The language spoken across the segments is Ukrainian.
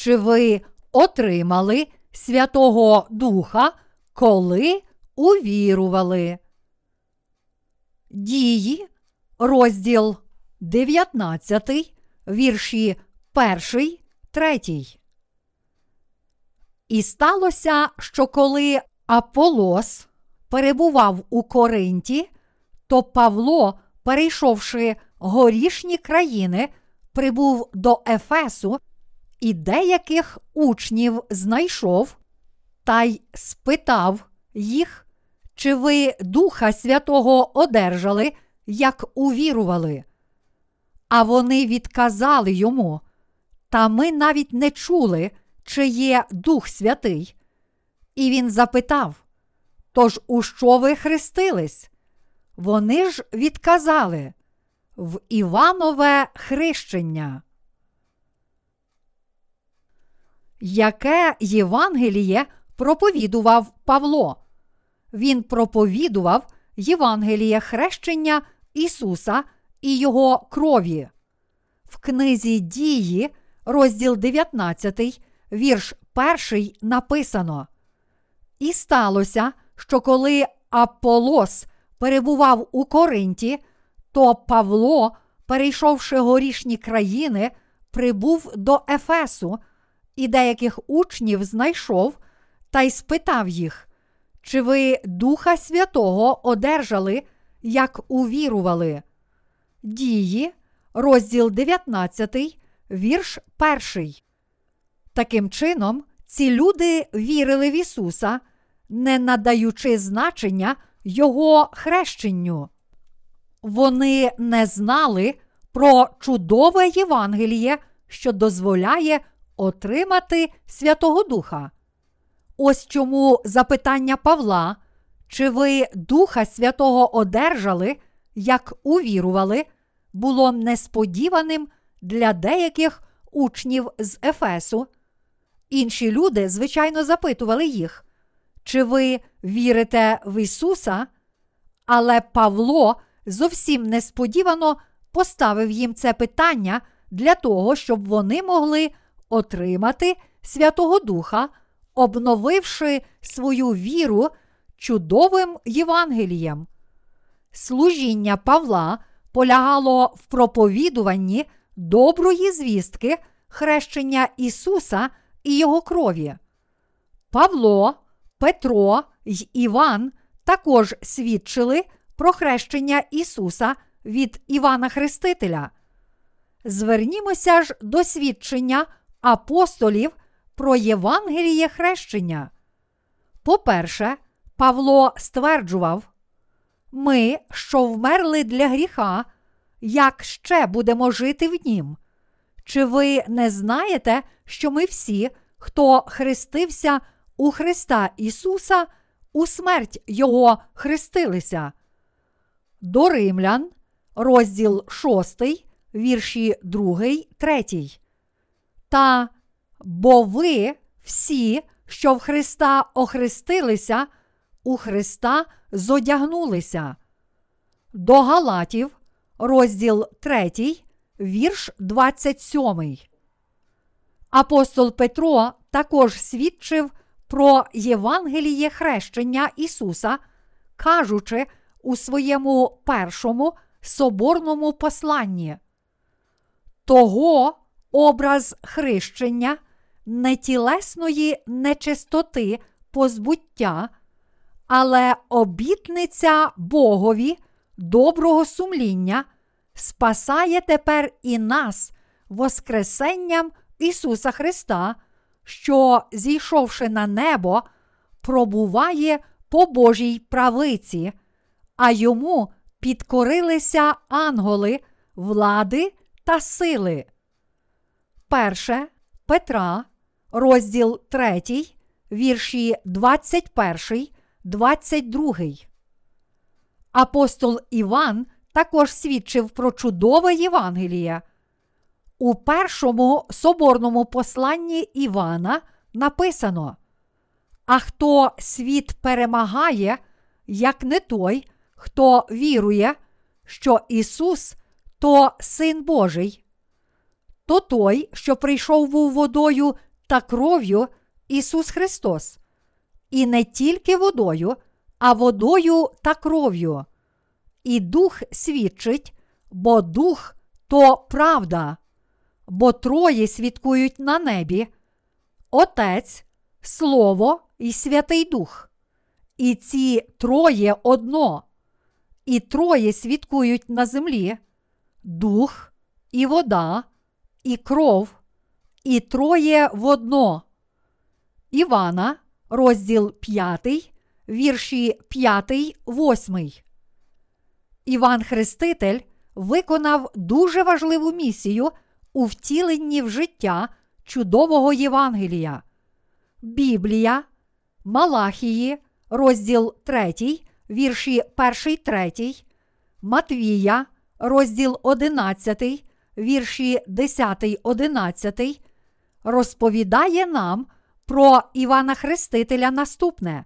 чи ви отримали Святого Духа, коли увірували? Дії, розділ 19, вірші 1, 3. І сталося, що коли Аполос перебував у Коринті, то Павло, перейшовши горішні країни, прибув до Ефесу і деяких учнів знайшов та й спитав їх, чи ви Духа Святого одержали, як увірували. А вони відказали йому, та ми навіть не чули, чи є Дух Святий. І він запитав: Тож у що ви хрестились? Вони ж відказали в Іванове хрещення. Яке Євангеліє проповідував Павло? Він проповідував Євангеліє хрещення Ісуса і Його крові. В книзі Дії, розділ 19, вірш 1 написано. І сталося, що коли Аполос перебував у Коринті, то Павло, перейшовши горішні країни, прибув до Ефесу і деяких учнів знайшов та й спитав їх, чи ви Духа Святого одержали, як увірували? Дії, розділ 19, вірш 1. Таким чином, ці люди вірили в Ісуса, не надаючи значення Його хрещенню. Вони не знали про чудове Євангеліє, що дозволяє отримати Святого Духа. Ось чому запитання Павла, чи ви Духа Святого одержали, як увірували, було несподіваним для деяких учнів з Ефесу. Інші люди, звичайно, запитували їх, чи ви вірите в Ісуса? Але Павло зовсім несподівано поставив їм це питання для того, щоб вони могли отримати Святого Духа, обновивши свою віру чудовим Євангелієм. Служіння Павла полягало в проповідуванні доброї звістки хрещення Ісуса і Його крові. Павло, Петро й Іван також свідчили про хрещення Ісуса від Івана Хрестителя. Звернімося ж до свідчення апостолів про Євангеліє хрещення. По-перше, Павло стверджував, ми, що вмерли для гріха, як ще будемо жити в нім? Чи ви не знаєте, що ми всі, хто хрестився у Христа Ісуса, у смерть Його хрестилися? До Римлян, розділ 6, вірші 2, 3. Та бо ви всі, що в Христа охрестилися, у Христа зодягнулися. До Галатів, розділ 3, вірш 27. Апостол Петро також свідчив про Євангеліє хрещення Ісуса, кажучи у своєму першому соборному посланні. Того образ хрещення нетілесної нечистоти позбуття, але обітниця Богові доброго сумління спасає тепер і нас Воскресенням Ісуса Христа, що, зійшовши на небо, пробуває по Божій правиці, а йому підкорилися ангели, влади та сили. Перше Петра, розділ 3, вірші 21, 22. Апостол Іван також свідчив про чудове Євангеліє. У першому соборному посланні Івана написано: А хто світ перемагає, як не той, хто вірує, що Ісус то Син Божий, то той, що прийшов був водою та кров'ю Ісус Христос, і не тільки водою, а водою та кров'ю. І дух свідчить, бо дух то правда, бо троє свідкують на небі, Отець, Слово і Святий Дух. І ці троє одно, і троє свідкують на землі, дух, і вода, і кров, і троє в одно. Івана, розділ 5, вірші 5, 8. Іван Хреститель виконав дуже важливу місію у втіленні в життя чудового Євангелія. Біблія, Малахії, розділ 3, вірші 1, 3, Матвія, розділ 11, вірші 10, 11, розповідає нам про Івана Хрестителя наступне.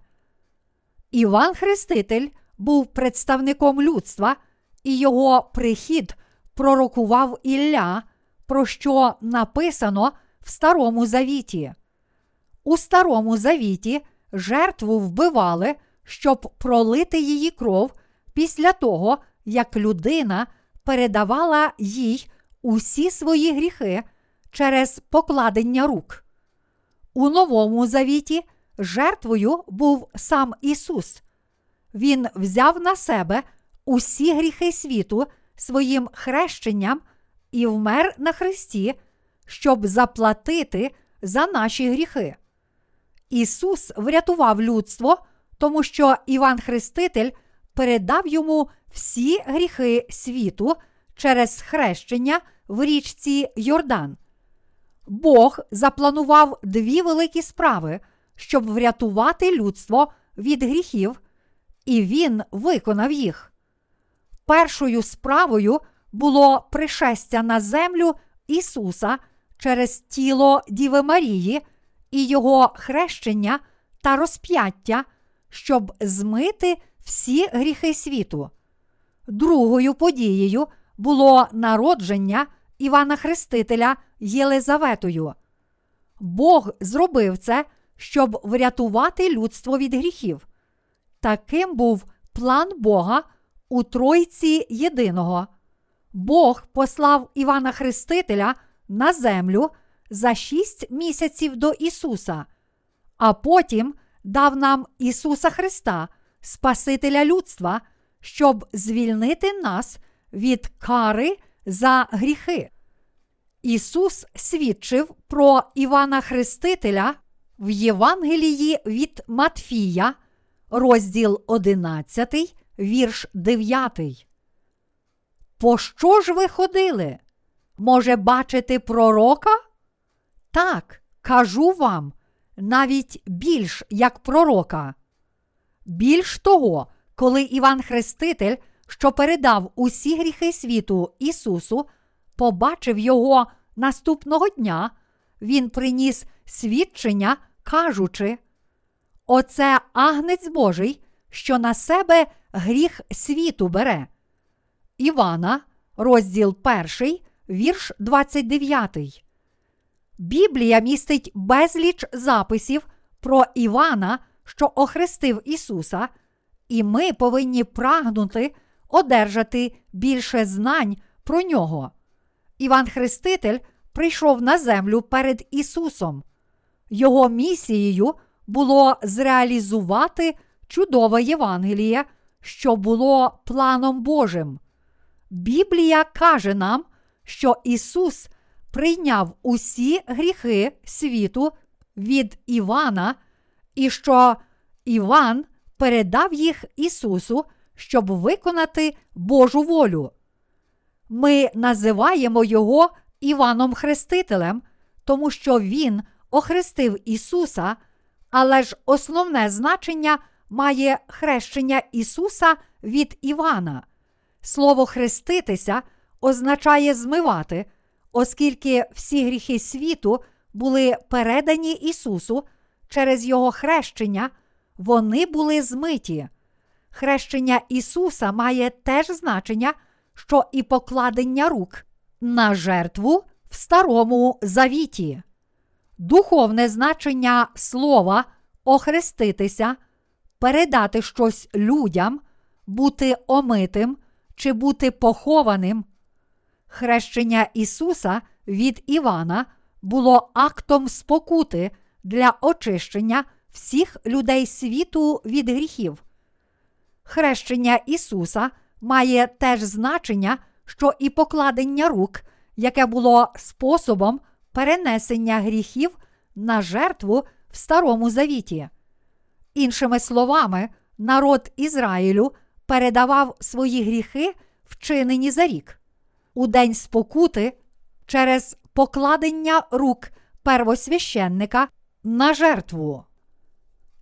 Іван Хреститель був представником людства, і його прихід пророкував Ілля, про що написано в Старому Завіті. У Старому Завіті жертву вбивали, щоб пролити її кров після того, як людина передавала їй усі свої гріхи через покладення рук. У Новому Завіті жертвою був сам Ісус. Він взяв на себе усі гріхи світу своїм хрещенням і вмер на Христі, щоб заплатити за наші гріхи. Ісус врятував людство, тому що Іван Хреститель передав йому всі гріхи світу через хрещення в річці Йордан. Бог запланував дві великі справи, щоб врятувати людство від гріхів, і Він виконав їх. Першою справою було пришестя на землю Ісуса через тіло Діви Марії і Його хрещення та розп'яття, щоб змити всі гріхи світу. Другою подією було народження Івана Хрестителя Єлизаветою. Бог зробив це, щоб врятувати людство від гріхів. Таким був план Бога у Тройці Єдиного. Бог послав Івана Хрестителя на землю за шість місяців до Ісуса, а потім дав нам Ісуса Христа, Спасителя людства, щоб звільнити нас від кари за гріхи. Ісус свідчив про Івана Хрестителя в Євангелії від Матфія, розділ 11, вірш 9. Пощо ж ви ходили? Може, бачити пророка? Так, кажу вам, навіть більш як пророка. Більш того, коли Іван Хреститель, що передав усі гріхи світу Ісусу, побачив його наступного дня, він приніс свідчення, кажучи: Оце агнець Божий, що на себе гріх світу бере. Івана, розділ 1, вірш 29. Біблія містить безліч записів про Івана, що охрестив Ісуса, і ми повинні прагнути одержати більше знань про нього. Іван Хреститель прийшов на землю перед Ісусом. Його місією було зреалізувати чудове Євангеліє, що було планом Божим. Біблія каже нам, що Ісус прийняв усі гріхи світу від Івана, і що Іван передав їх Ісусу, щоб виконати Божу волю. Ми називаємо Його Іваном Хрестителем, тому що Він охрестив Ісуса, але ж основне значення має хрещення Ісуса від Івана. Слово хреститися означає змивати, оскільки всі гріхи світу були передані Ісусу через Його хрещення, вони були змиті. Хрещення Ісуса має теж значення, що і покладення рук на жертву в Старому Завіті. духовне значення слова охреститися, передати щось людям, бути омитим чи бути похованим. Хрещення Ісуса від Івана було актом спокути для очищення всіх людей світу від гріхів. Хрещення Ісуса має теж значення, що і покладення рук, яке було способом перенесення гріхів на жертву в Старому Завіті. Іншими словами, народ Ізраїлю передавав свої гріхи, вчинені за рік. У день спокути через покладення рук первосвященника на жертву.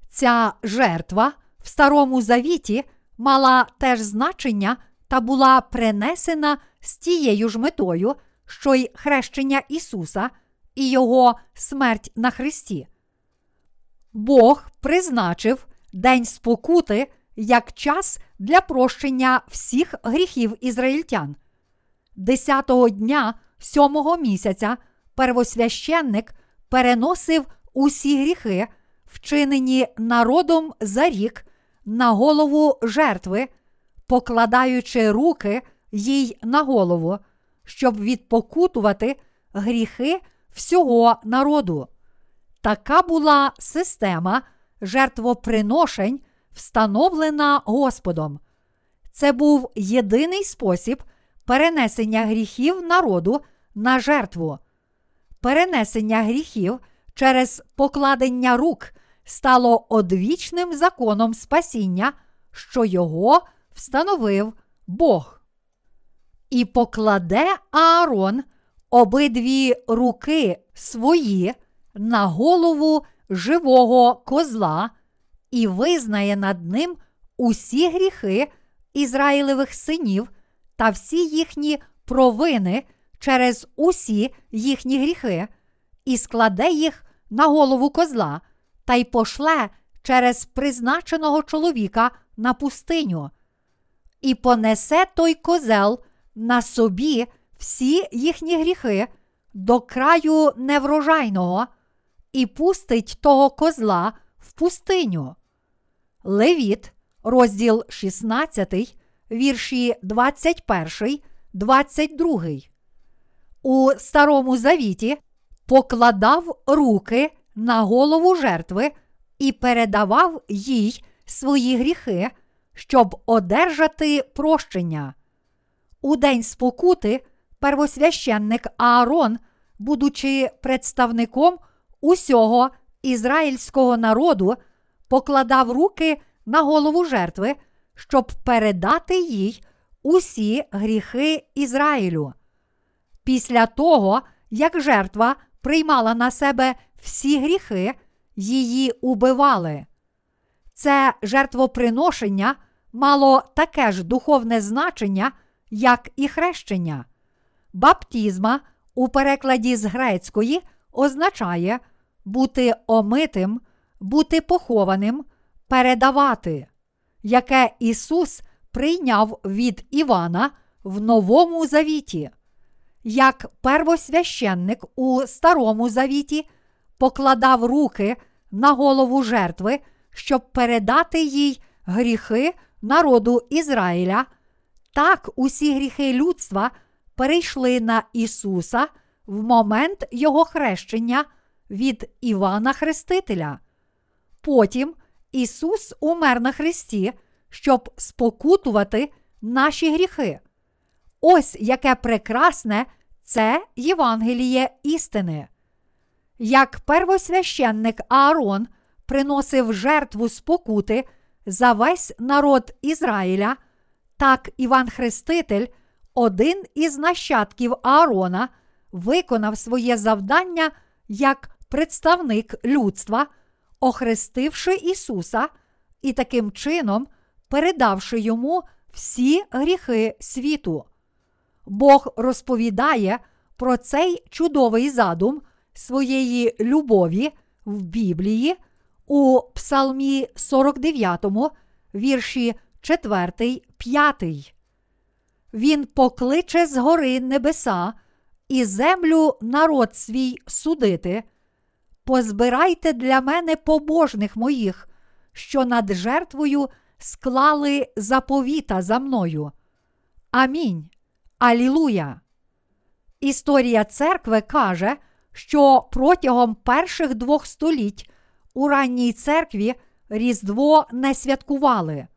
Ця жертва в Старому Завіті мала теж значення та була принесена з тією ж метою, що й хрещення Ісуса і Його смерть на Христі. Бог призначив День спокути як час для прощення всіх гріхів ізраїльтян. Десятого дня сьомого місяця первосвященник переносив усі гріхи, вчинені народом за рік, на голову жертви, покладаючи руки їй на голову, щоб відпокутувати гріхи всього народу. Така була система жертвоприношень, встановлена Господом. Це був єдиний спосіб перенесення гріхів народу на жертву. Перенесення гріхів через покладення рук стало одвічним законом спасіння, що його встановив Бог. І покладе Аарон обидві руки свої на голову живого козла і визнає над ним усі гріхи Ізраїлевих синів та всі їхні провини через усі їхні гріхи, і складе їх на голову козла та й пошле через призначеного чоловіка на пустиню, і понесе той козел на собі всі їхні гріхи до краю неврожайного і пустить того козла в пустиню. Левіт, розділ 16, вірші 21, 22. У Старому Завіті покладав руки на голову жертви і передавав їй свої гріхи, щоб одержати прощення. У день спокути первосвященник Аарон, будучи представником усього ізраїльського народу, покладав руки на голову жертви, щоб передати їй усі гріхи Ізраїлю. Після того, як жертва приймала на себе всі гріхи, її убивали. Це жертвоприношення мало таке ж духовне значення, як і хрещення. Баптізма у перекладі з грецької означає бути омитим, бути похованим, передавати, яке Ісус прийняв від Івана в Новому Завіті. Як первосвященник у Старому Завіті покладав руки на голову жертви, щоб передати їй гріхи народу Ізраїля, так усі гріхи людства перейшли на Ісуса в момент Його хрещення від Івана Хрестителя. Потім Ісус умер на Христі, щоб спокутувати наші гріхи. Ось яке прекрасне це Євангеліє істини. Як первосвященник Аарон приносив жертву спокути за весь народ Ізраїля, так Іван Хреститель, один із нащадків Аарона, виконав своє завдання як представник людства, охрестивши Ісуса і таким чином передавши йому всі гріхи світу. Бог розповідає про цей чудовий задум своєї любові в Біблії у Псалмі 49, вірші 4, 5. Він покличе з гори небеса і землю народ свій судити, позбирайте для мене побожних моїх, що над жертвою склали заповіта за мною. Амінь. Алілуя! Історія церкви каже, що протягом перших двох століть у ранній церкві Різдво не святкували.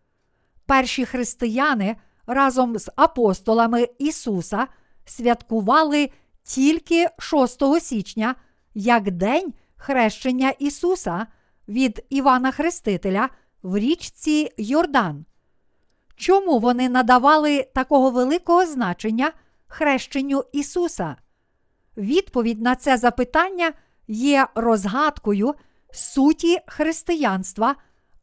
Перші християни разом з апостолами Ісуса святкували тільки 6 січня як День хрещення Ісуса від Івана Хрестителя в річці Йордан. Чому вони надавали такого великого значення хрещенню Ісуса? Відповідь на це запитання є розгадкою суті християнства,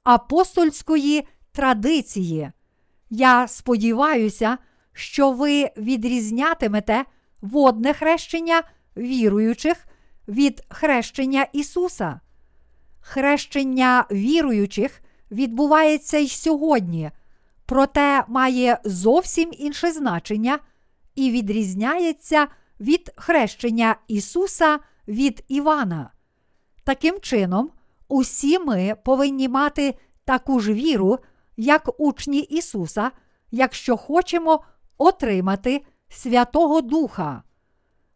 апостольської традиції. Я сподіваюся, що ви відрізнятимете водне хрещення віруючих від хрещення Ісуса. Хрещення віруючих відбувається й сьогодні, проте має зовсім інше значення і відрізняється від хрещення Ісуса від Івана. Таким чином, усі ми повинні мати таку ж віру, як учні Ісуса, якщо хочемо отримати Святого Духа.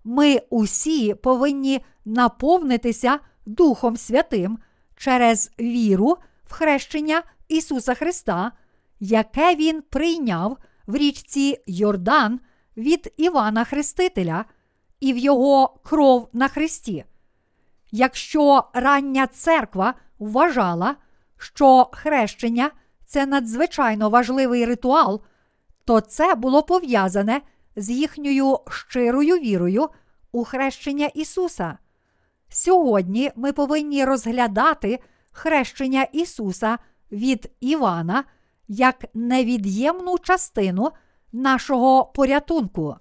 Ми усі повинні наповнитися Духом Святим через віру в хрещення Ісуса Христа, яке Він прийняв в річці Йордан від Івана Хрестителя і в Його кров на Христі. Якщо рання церква вважала, що хрещення це надзвичайно важливий ритуал, то це було пов'язане з їхньою щирою вірою у хрещення Ісуса. Сьогодні ми повинні розглядати хрещення Ісуса від Івана як невід'ємну частину нашого порятунку.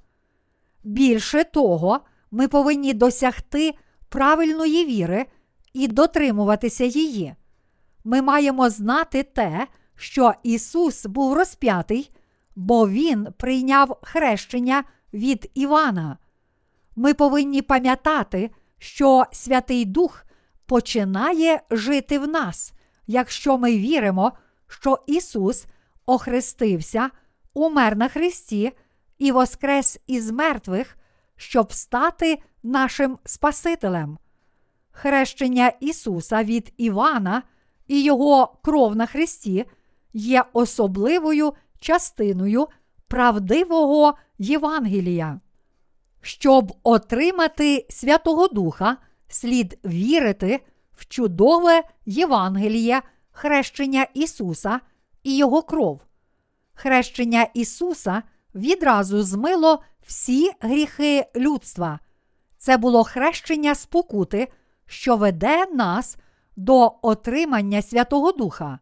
Більше того, ми повинні досягти правильної віри і дотримуватися її. Ми маємо знати те, що Ісус був розп'ятий, бо Він прийняв хрещення від Івана. Ми повинні пам'ятати, що Святий Дух починає жити в нас, якщо ми віримо, що Ісус охрестився, умер на Христі і воскрес із мертвих, щоб стати нашим Спасителем. Хрещення Ісуса від Івана і Його кров на Христі є особливою частиною правдивого Євангелія. Щоб отримати Святого Духа, слід вірити в чудове Євангеліє хрещення Ісуса і Його кров. Хрещення Ісуса відразу змило всі гріхи людства. Це було хрещення спокути, що веде нас до отримання Святого Духа.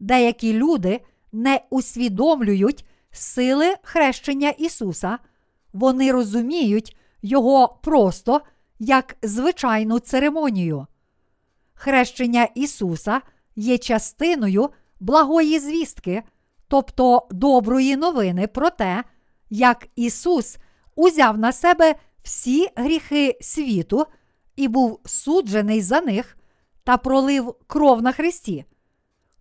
Деякі люди не усвідомлюють сили хрещення Ісуса, вони розуміють Його просто як звичайну церемонію. Хрещення Ісуса є частиною благої звістки, тобто доброї новини про те, як Ісус узяв на себе всі гріхи світу і був суджений за них та пролив кров на Христі.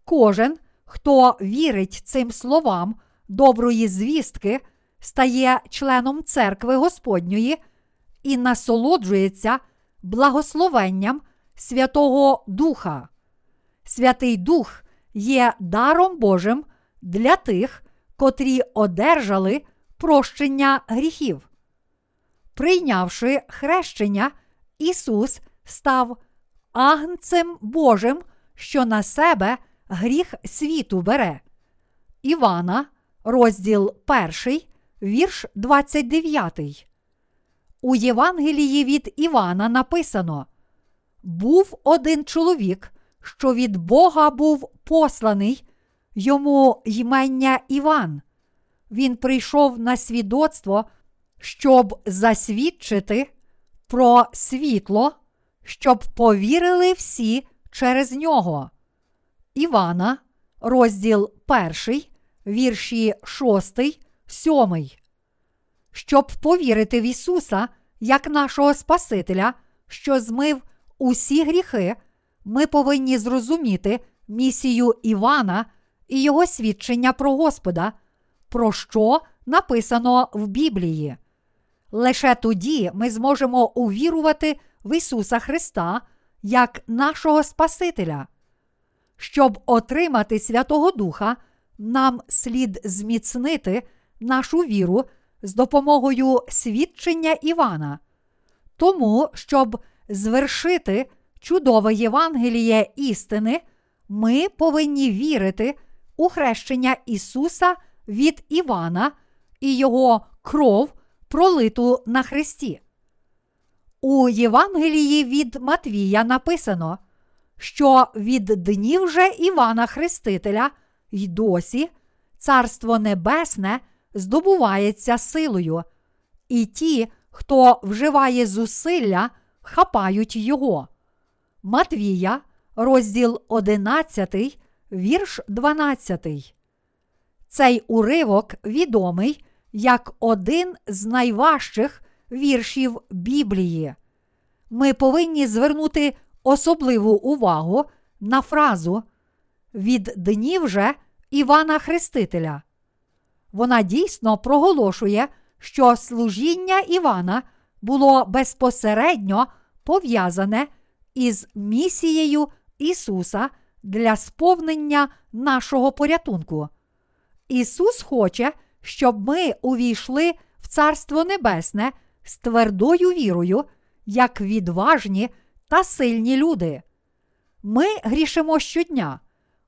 Кожен, хто вірить цим словам доброї звістки, стає членом церкви Господньої і насолоджується благословенням Святого Духа. Святий Дух є даром Божим для тих, котрі одержали прощення гріхів. Прийнявши хрещення, Ісус став агнцем Божим, що на себе гріх світу бере. Івана, розділ 1, вірш 29. У Євангелії від Івана написано: Був один чоловік, що від Бога був посланий, йому ймення Іван. Він прийшов на свідоцтво, щоб засвідчити про світло, щоб повірили всі через нього. Івана, розділ 1, вірші 6, 7. Щоб повірити в Ісуса як нашого Спасителя, що змив усі гріхи, ми повинні зрозуміти місію Івана і його свідчення про Господа, про що написано в Біблії. Лише тоді ми зможемо увірувати в Ісуса Христа як нашого Спасителя. Щоб отримати Святого Духа, нам слід зміцнити нашу віру з допомогою свідчення Івана. Тому, щоб звершити чудове Євангеліє істини, ми повинні вірити у хрещення Ісуса від Івана і Його кров, пролиту на Христі. У Євангелії від Матвія написано, що від днів же Івана Хрестителя й досі Царство Небесне здобувається силою, і ті, хто вживає зусилля, хапають його. Матвія, розділ 11, вірш 12. Цей уривок відомий як один з найважчих віршів Біблії. Ми повинні звернути особливу увагу на фразу від днів же Івана Хрестителя. Вона дійсно проголошує, що служіння Івана було безпосередньо пов'язане із місією Ісуса для сповнення нашого порятунку. Ісус хоче, щоб ми увійшли в Царство Небесне з твердою вірою, як відважні та сильні люди. Ми грішимо щодня,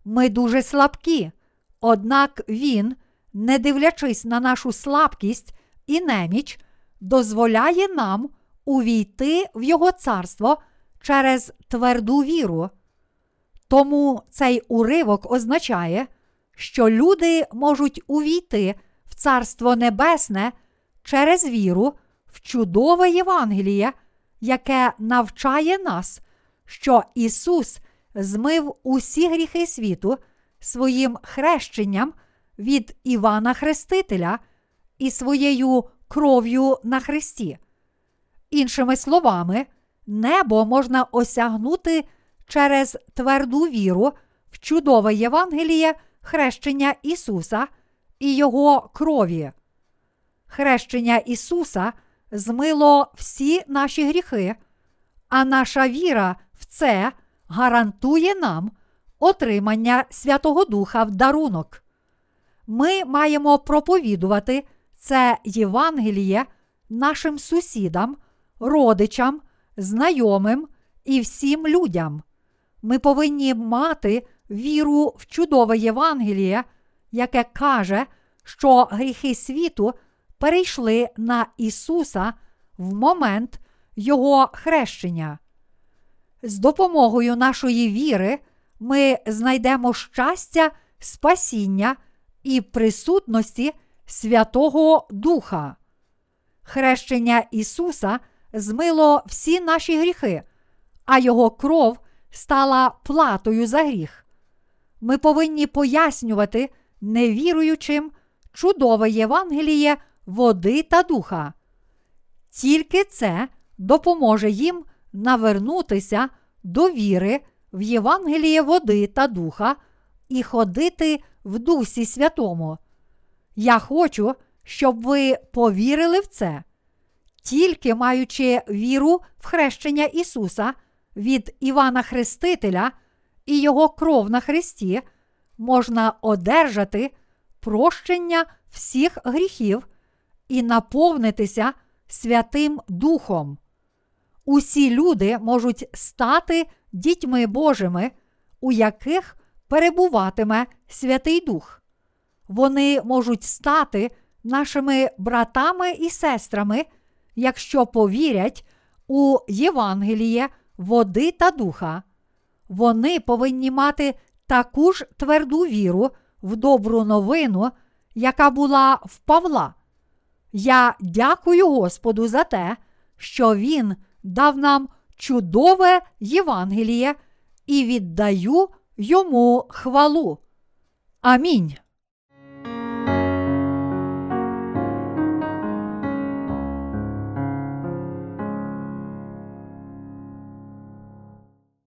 ми дуже слабкі, однак Він, не дивлячись на нашу слабкість і неміч, дозволяє нам увійти в Його царство через тверду віру. Тому цей уривок означає, що люди можуть увійти в Царство Небесне через віру в чудове Євангеліє, яке навчає нас, що Ісус змив усі гріхи світу своїм хрещенням від Івана Хрестителя і своєю кров'ю на Христі. Іншими словами, небо можна осягнути через тверду віру в чудове Євангеліє хрещення Ісуса і Його крові. Хрещення Ісуса змило всі наші гріхи, а наша віра в це гарантує нам отримання Святого Духа в дарунок. Ми маємо проповідувати це Євангеліє нашим сусідам, родичам, знайомим і всім людям. Ми повинні мати віру в чудове Євангеліє, яке каже, що гріхи світу перейшли на Ісуса в момент Його хрещення. З допомогою нашої віри ми знайдемо щастя, спасіння і присутності Святого Духа. Хрещення Ісуса змило всі наші гріхи, а Його кров стала платою за гріх. Ми повинні пояснювати невіруючим чудове Євангеліє води та духа. Тільки це допоможе їм навернутися до віри в Євангеліє води та духа і ходити в Дусі Святому. Я хочу, щоб ви повірили в це. Тільки маючи віру в хрещення Ісуса від Івана Хрестителя і Його кров на Христі, можна одержати прощення всіх гріхів і наповнитися Святим Духом. Усі люди можуть стати дітьми Божими, у яких перебуватиме Святий Дух. Вони можуть стати нашими братами і сестрами, якщо повірять у Євангеліє, води та духа. Вони повинні мати таку ж тверду віру в добру новину, яка була в Павла. Я дякую Господу за те, що Він дав нам чудове Євангеліє і віддаю йому хвалу. Амінь.